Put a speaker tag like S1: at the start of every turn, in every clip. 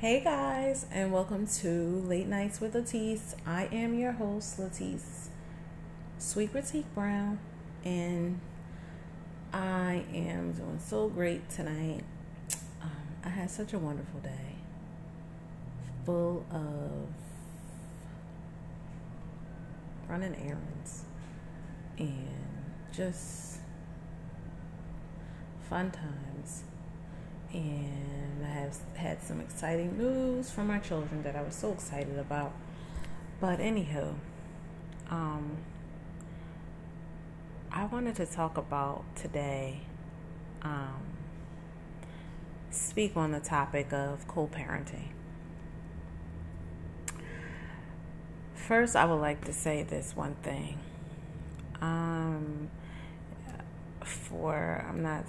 S1: Hey guys, and welcome to Late Nights with Latisse. I am your host, Latisse Sweet Critique Brown, and I am doing so great tonight. Um, I had such a wonderful day, full of running errands and just fun times and I have had some exciting news from my children that I was so excited about. But anyhow, um, I wanted to talk about today, um, speak on the topic of co-parenting. First, I would like to say this one thing. Um, for I'm not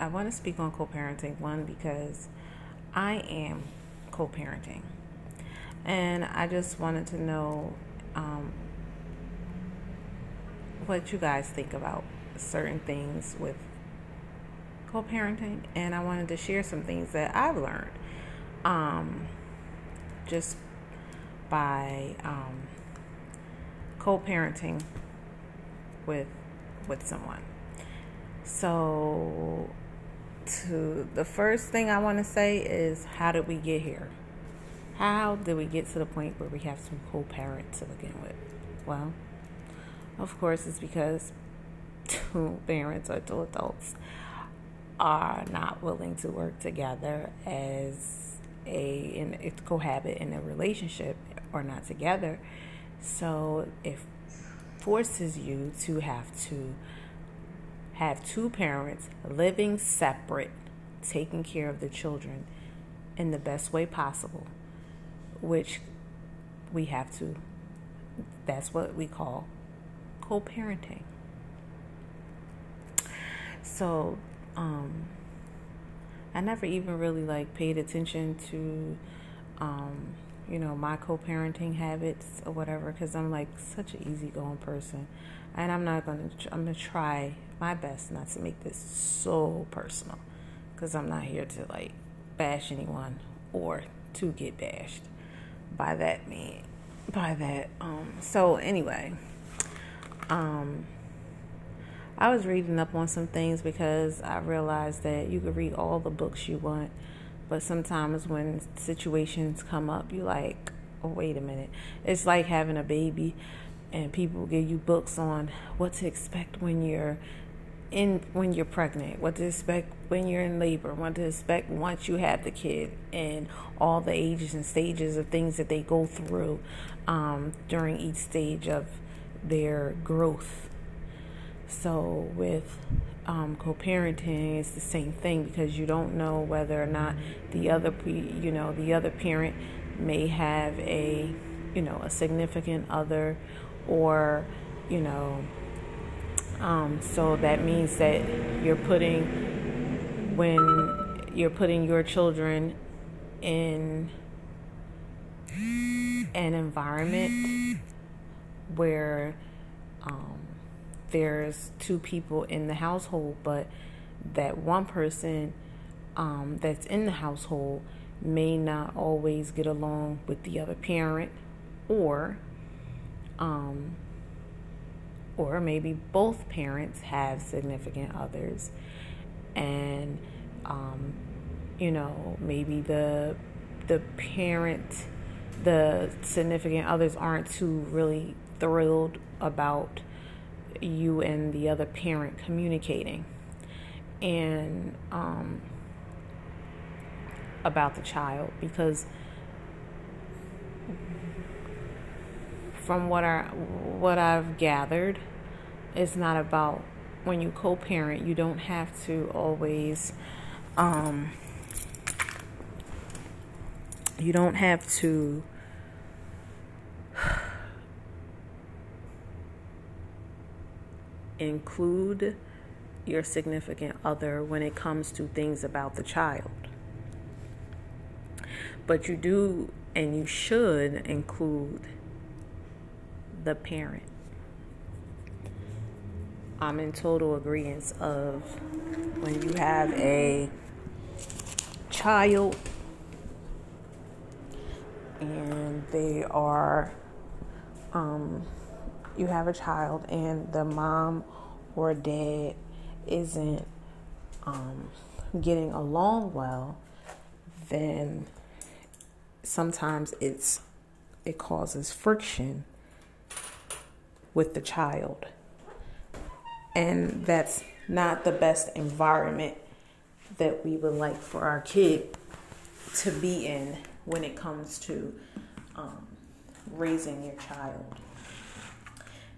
S1: I want to speak on co parenting, one, because I am co parenting. And I just wanted to know um, what you guys think about certain things with co parenting. And I wanted to share some things that I've learned um, just by um, co parenting with, with someone. So to the first thing I want to say is how did we get here? How did we get to the point where we have some co parent to begin with? Well, of course, it's because two parents or two adults are not willing to work together as a in cohabit in a relationship or not together. So it forces you to have to have two parents living separate, taking care of the children in the best way possible, which we have to, that's what we call co parenting. So, um, I never even really like paid attention to, um, you know, my co parenting habits or whatever, because I'm like such an easygoing person. And I'm not to, I'm to try my best not to make this so personal because I'm not here to like bash anyone or to get bashed by that me by that um so anyway um I was reading up on some things because I realized that you could read all the books you want but sometimes when situations come up you like oh wait a minute. It's like having a baby and people give you books on what to expect when you're in when you're pregnant, what to expect when you're in labor, what to expect once you have the kid, and all the ages and stages of things that they go through um, during each stage of their growth. So with um, co-parenting, it's the same thing because you don't know whether or not the other, you know, the other parent may have a, you know, a significant other, or you know um, so that means that you're putting, when you're putting your children in an environment where um, there's two people in the household, but that one person um, that's in the household may not always get along with the other parent, or um, or maybe both parents have significant others. And um, you know maybe the the parent the significant others aren't too really thrilled about you and the other parent communicating and um, about the child because from what I what I've gathered, it's not about when you co-parent. You don't have to always. Um, you don't have to include your significant other when it comes to things about the child. But you do and you should include the parent. I'm in total agreement of when you have a child and they are, um, you have a child, and the mom or dad isn't um, getting along well, then sometimes it's it causes friction with the child. And that's not the best environment that we would like for our kid to be in when it comes to um, raising your child.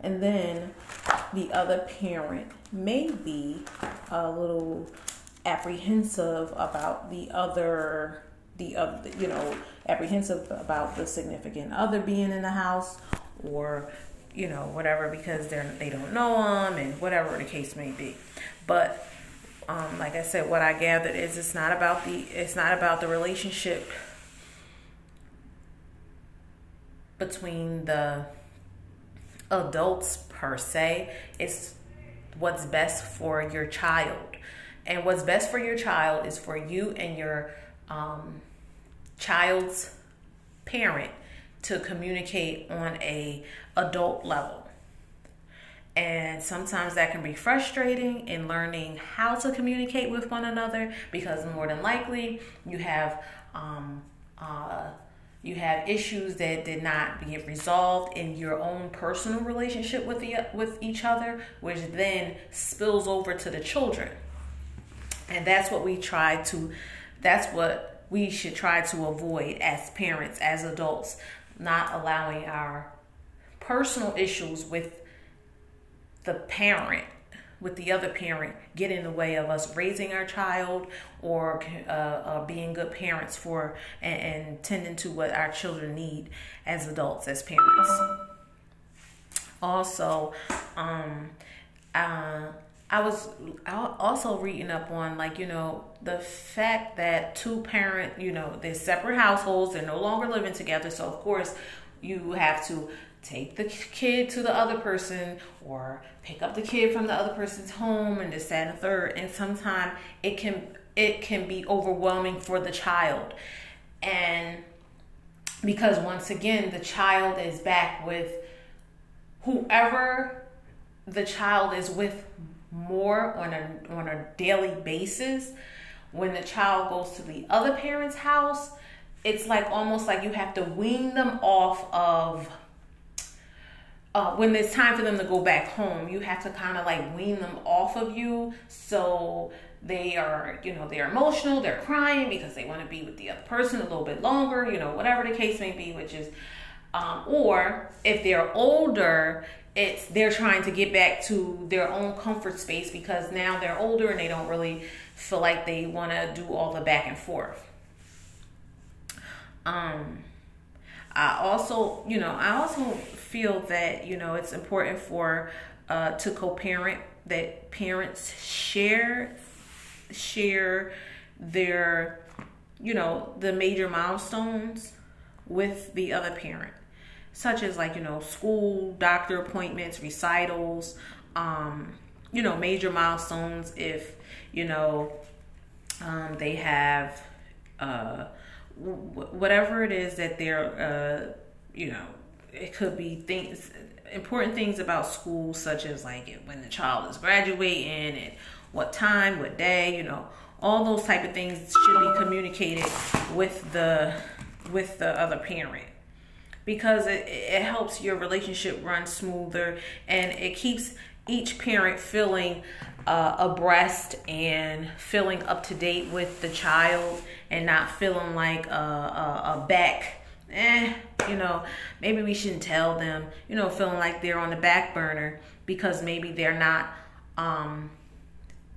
S1: And then the other parent may be a little apprehensive about the other the other you know apprehensive about the significant other being in the house or you know whatever because they're they don't know them and whatever the case may be. But um, like i said what i gathered is it's not about the it's not about the relationship between the adults per se. It's what's best for your child. And what's best for your child is for you and your um, child's parent to communicate on a adult level. And sometimes that can be frustrating in learning how to communicate with one another because more than likely you have um, uh, you have issues that did not get resolved in your own personal relationship with the with each other which then spills over to the children. And that's what we try to that's what we should try to avoid as parents as adults not allowing our personal issues with the parent with the other parent get in the way of us raising our child or uh, uh, being good parents for and, and, tending to what our children need as adults as parents. Also um, uh, I was also reading up on like you know the fact that two parent you know they're separate households they're no longer living together so of course you have to take the kid to the other person or pick up the kid from the other person's home and this that and the third and sometimes it can it can be overwhelming for the child. And because once again the child is back with whoever the child is with more on a on a daily basis. When the child goes to the other parent's house it's like almost like you have to wean them off of uh, when it's time for them to go back home you have to kind of like wean them off of you. So they are you know they're emotional they're crying because they want to be with the other person a little bit longer you know whatever the case may be which is um, or if they're older it's they're trying to get back to their own comfort space because now they're older and they don't really feel like they want to do all the back and forth. Um, I also, you know, I also feel that you know it's important for uh, to co-parent that parents share share their you know the major milestones with the other parent such as like you know school doctor appointments recitals um, you know major milestones if you know um, they have uh, w- whatever it is that they're uh, you know it could be things important things about school such as like when the child is graduating and what time what day you know all those type of things should be communicated with the with the other parent because it, it helps your relationship run smoother and it keeps each parent feeling uh, abreast and feeling up to date with the child and not feeling like a, a, a back eh you know maybe we shouldn't tell them you know feeling like they're on the back burner because maybe they're not um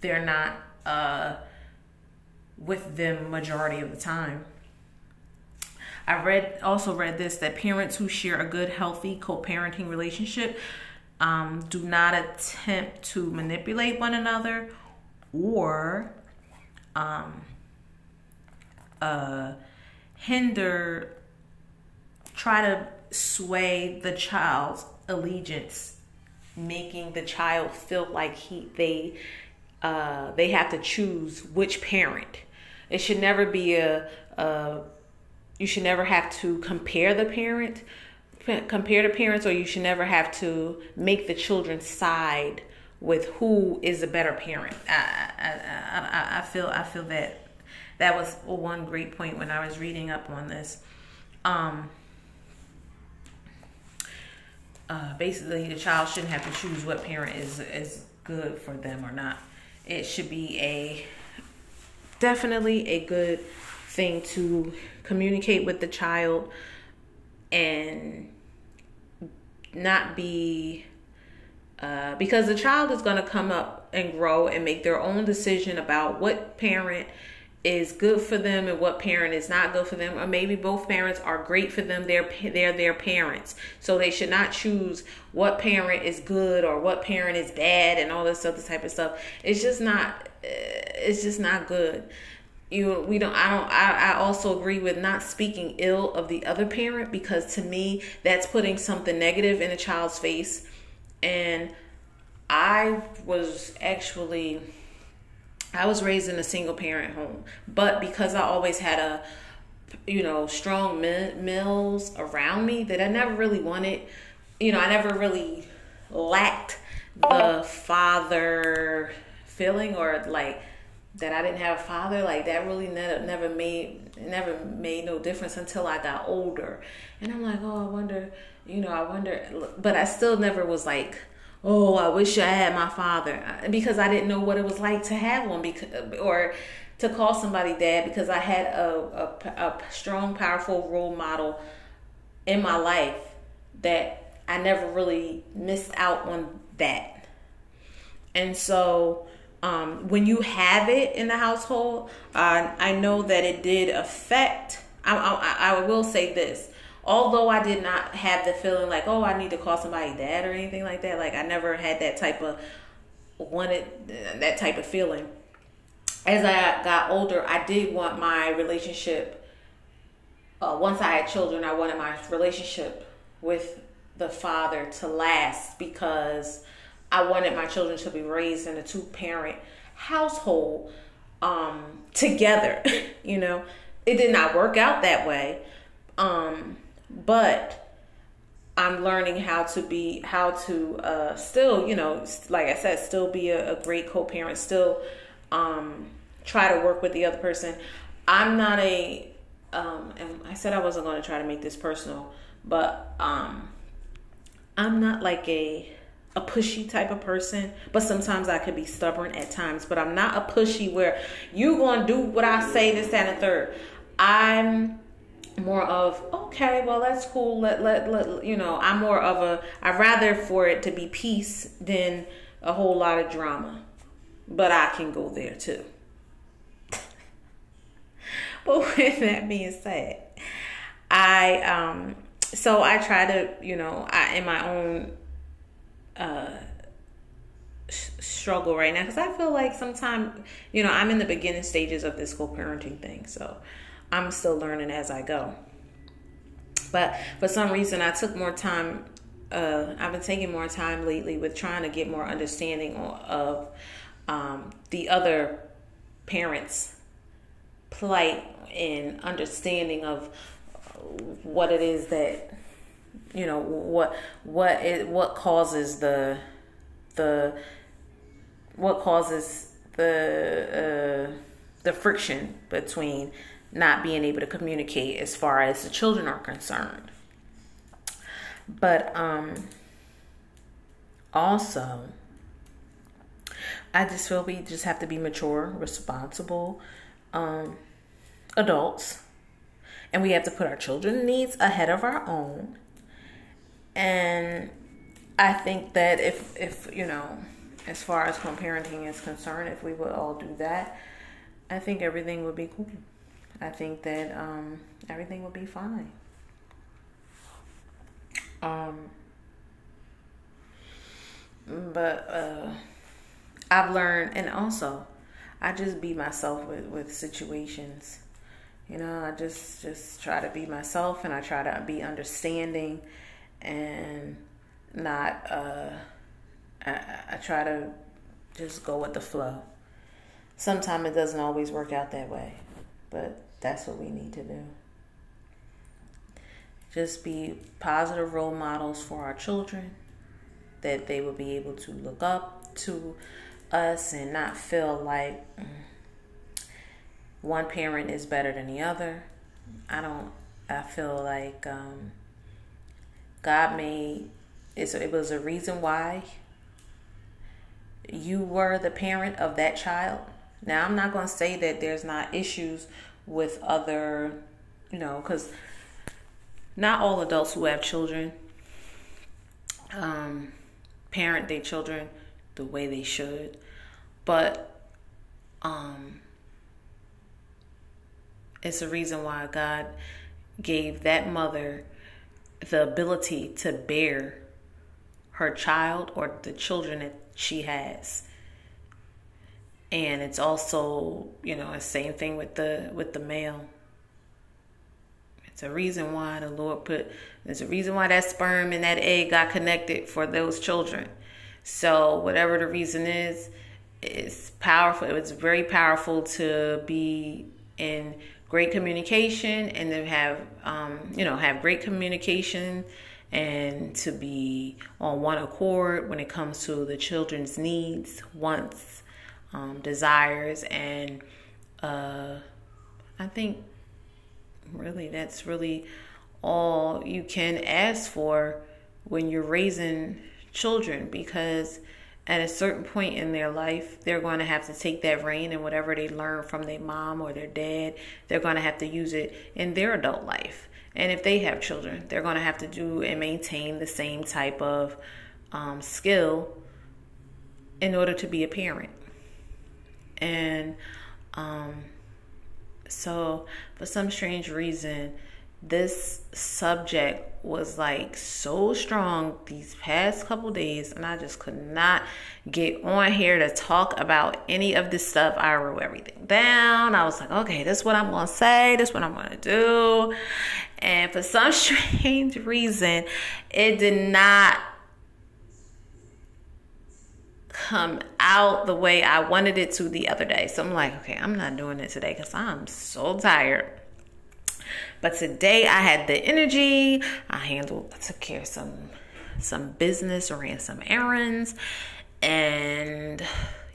S1: they're not uh with them majority of the time I read also read this that parents who share a good, healthy co-parenting relationship um, do not attempt to manipulate one another or um, uh, hinder, try to sway the child's allegiance, making the child feel like he they uh, they have to choose which parent. It should never be a, a you should never have to compare the parent compare the parents or you should never have to make the children side with who is a better parent. I, I, I, I feel i feel that that was one great point when i was reading up on this. Um, uh, basically the child shouldn't have to choose what parent is is good for them or not. It should be a definitely a good thing to communicate with the child and not be uh, because the child is going to come up and grow and make their own decision about what parent is good for them and what parent is not good for them. Or maybe both parents are great for them. They're they're their parents. So they should not choose what parent is good or what parent is bad and all this other type of stuff. It's just not uh, it's just not good you we don't i don't I, I also agree with not speaking ill of the other parent because to me that's putting something negative in a child's face. And i was actually i was raised in a single parent home but because i always had a you know strong males around me that i never really wanted you know i never really lacked the father feeling or like that I didn't have a father, like that really never never made never made no difference until I got older. And I'm like, oh, I wonder, you know, I wonder, but I still never was like, oh, I wish I had my father uh, because I didn't know what it was like to have one because uh, or to call somebody dad because I had a, a, a strong, powerful role model in my life that I never really missed out on that. And so um, when you have it in the household, uh, I know that it did affect. I, I, I will say this although I did not have the feeling like, oh, I need to call somebody dad or anything like that, like I never had that type of wanted that type of feeling. As I got older, I did want my relationship. Uh, once I had children, I wanted my relationship with the father to last because I wanted my children to be raised in a two parent household um, together. you know, it did not work out that way. Um, but I'm learning how to be, how to uh, still, you know, like I said, still be a, a great co parent, still um, try to work with the other person. I'm not a, um, and I said I wasn't going to try to make this personal, but um, I'm not like a, a pushy type of person, but sometimes I could be stubborn at times. But I'm not a pushy where you gonna do what I say, this, that, and the third. I'm more of okay, well that's cool. Let, let let you know. I'm more of a. I'd rather for it to be peace than a whole lot of drama. But I can go there too. but with that being said, I um so I try to you know I in my own uh, struggle right now because I feel like sometimes, you know, I'm in the beginning stages of this whole parenting thing. So I'm still learning as I go. But for some reason, I took more time. Uh, I've been taking more time lately with trying to get more understanding of um, the other parents' plight and understanding of what it is that you know what what it what causes the the what causes the uh, the friction between not being able to communicate as far as the children are concerned. But um also i just feel we just have to be mature responsible um adults. And we have to put our children's needs ahead of our own and I think that if if you know, as far as co-parenting is concerned, if we would all do that, I think everything would be cool. I think that um, everything would be fine. Um, but uh, I've learned, and also, I just be myself with with situations. You know, I just just try to be myself, and I try to be understanding and not uh I, I try to just go with the flow. Sometimes it doesn't always work out that way, but that's what we need to do. just be positive role models for our children that they will be able to look up to us and not feel like one parent is better than the other. I don't. I feel like um, God made it It was a reason why you were the parent of that child. Now, I'm not going to say that there's not issues with other, you know, because not all adults who have children um, parent their children the way they should, but um, it's a reason why God gave that mother the ability to bear her child or the children that she has. And it's also you know the same thing with the with the male. It's a reason why the lord put there's a reason why that sperm and that egg got connected for those children. So whatever the reason is it's powerful it's very powerful to be in great communication and to have um, you know have great communication and to be on one accord when it comes to the children's needs, wants, um, desires, and uh, I think really that's really all you can ask for when you're raising children because at a certain point in their life, they're going to have to take that rein and whatever they learn from their mom or their dad, they're going to have to use it in their adult life. And if they have children, they're going to have to do and maintain the same type of um, skill in order to be a parent. And um, so, for some strange reason, this subject was like so strong these past couple days, and I just could not get on here to talk about any of this stuff. I wrote everything down. I was like, okay, this is what I'm gonna say, this is what I'm gonna do. And for some strange reason, it did not come out the way I wanted it to the other day. So I'm like, okay, I'm not doing it today because I'm so tired. But today I had the energy. I handled, I took care of some some business, ran some errands, and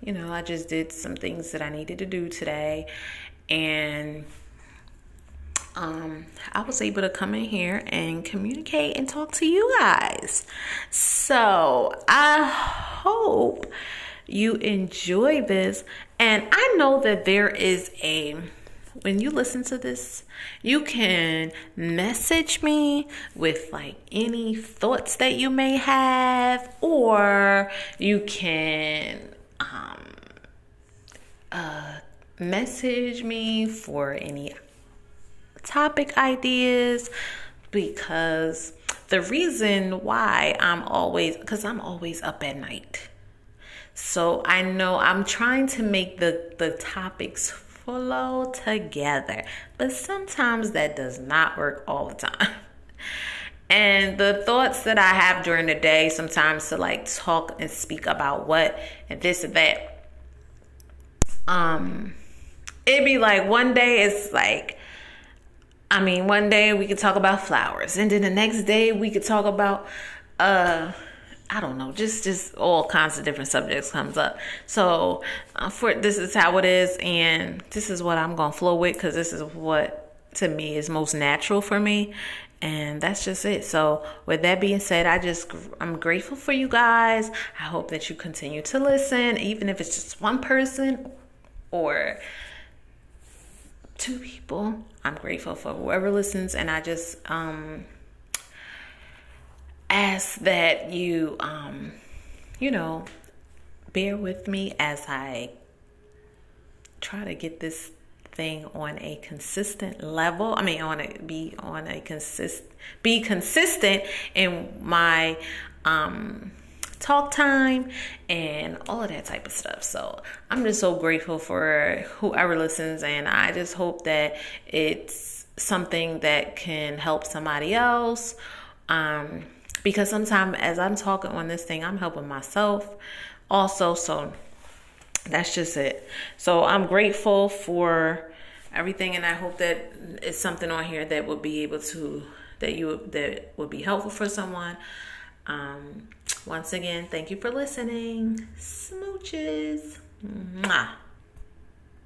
S1: you know, I just did some things that I needed to do today, and um, I was able to come in here and communicate and talk to you guys. So I hope you enjoy this. And I know that there is a, when you listen to this, you can message me with like any thoughts that you may have, or you can, um, uh, message me for any topic ideas because the reason why I'm always because I'm always up at night. So I know I'm trying to make the the topics flow together, but sometimes that does not work all the time. And the thoughts that I have during the day sometimes to like talk and speak about what and this and that. Um it'd be like one day it's like I mean, one day we could talk about flowers, and then the next day we could talk about, uh, I don't know, just just all kinds of different subjects comes up. So, uh, for this is how it is, and this is what I'm gonna flow with because this is what to me is most natural for me, and that's just it. So, with that being said, I just I'm grateful for you guys. I hope that you continue to listen, even if it's just one person or two people. I'm grateful for whoever listens, and I just um, ask that you, um, you know, bear with me as I try to get this thing on a consistent level. I mean, on a be on a consist be consistent in my um talk time and all of that type of stuff. So I'm just so grateful for whoever listens, and I just hope that it's something that can help somebody else. Um, because sometimes as I'm talking on this thing, I'm helping myself also. So that's just it. So I'm grateful for everything, and I hope that it's something on here that will be able to that you that will be helpful for someone. Um, once again, thank you for listening. Smooches. Mwah.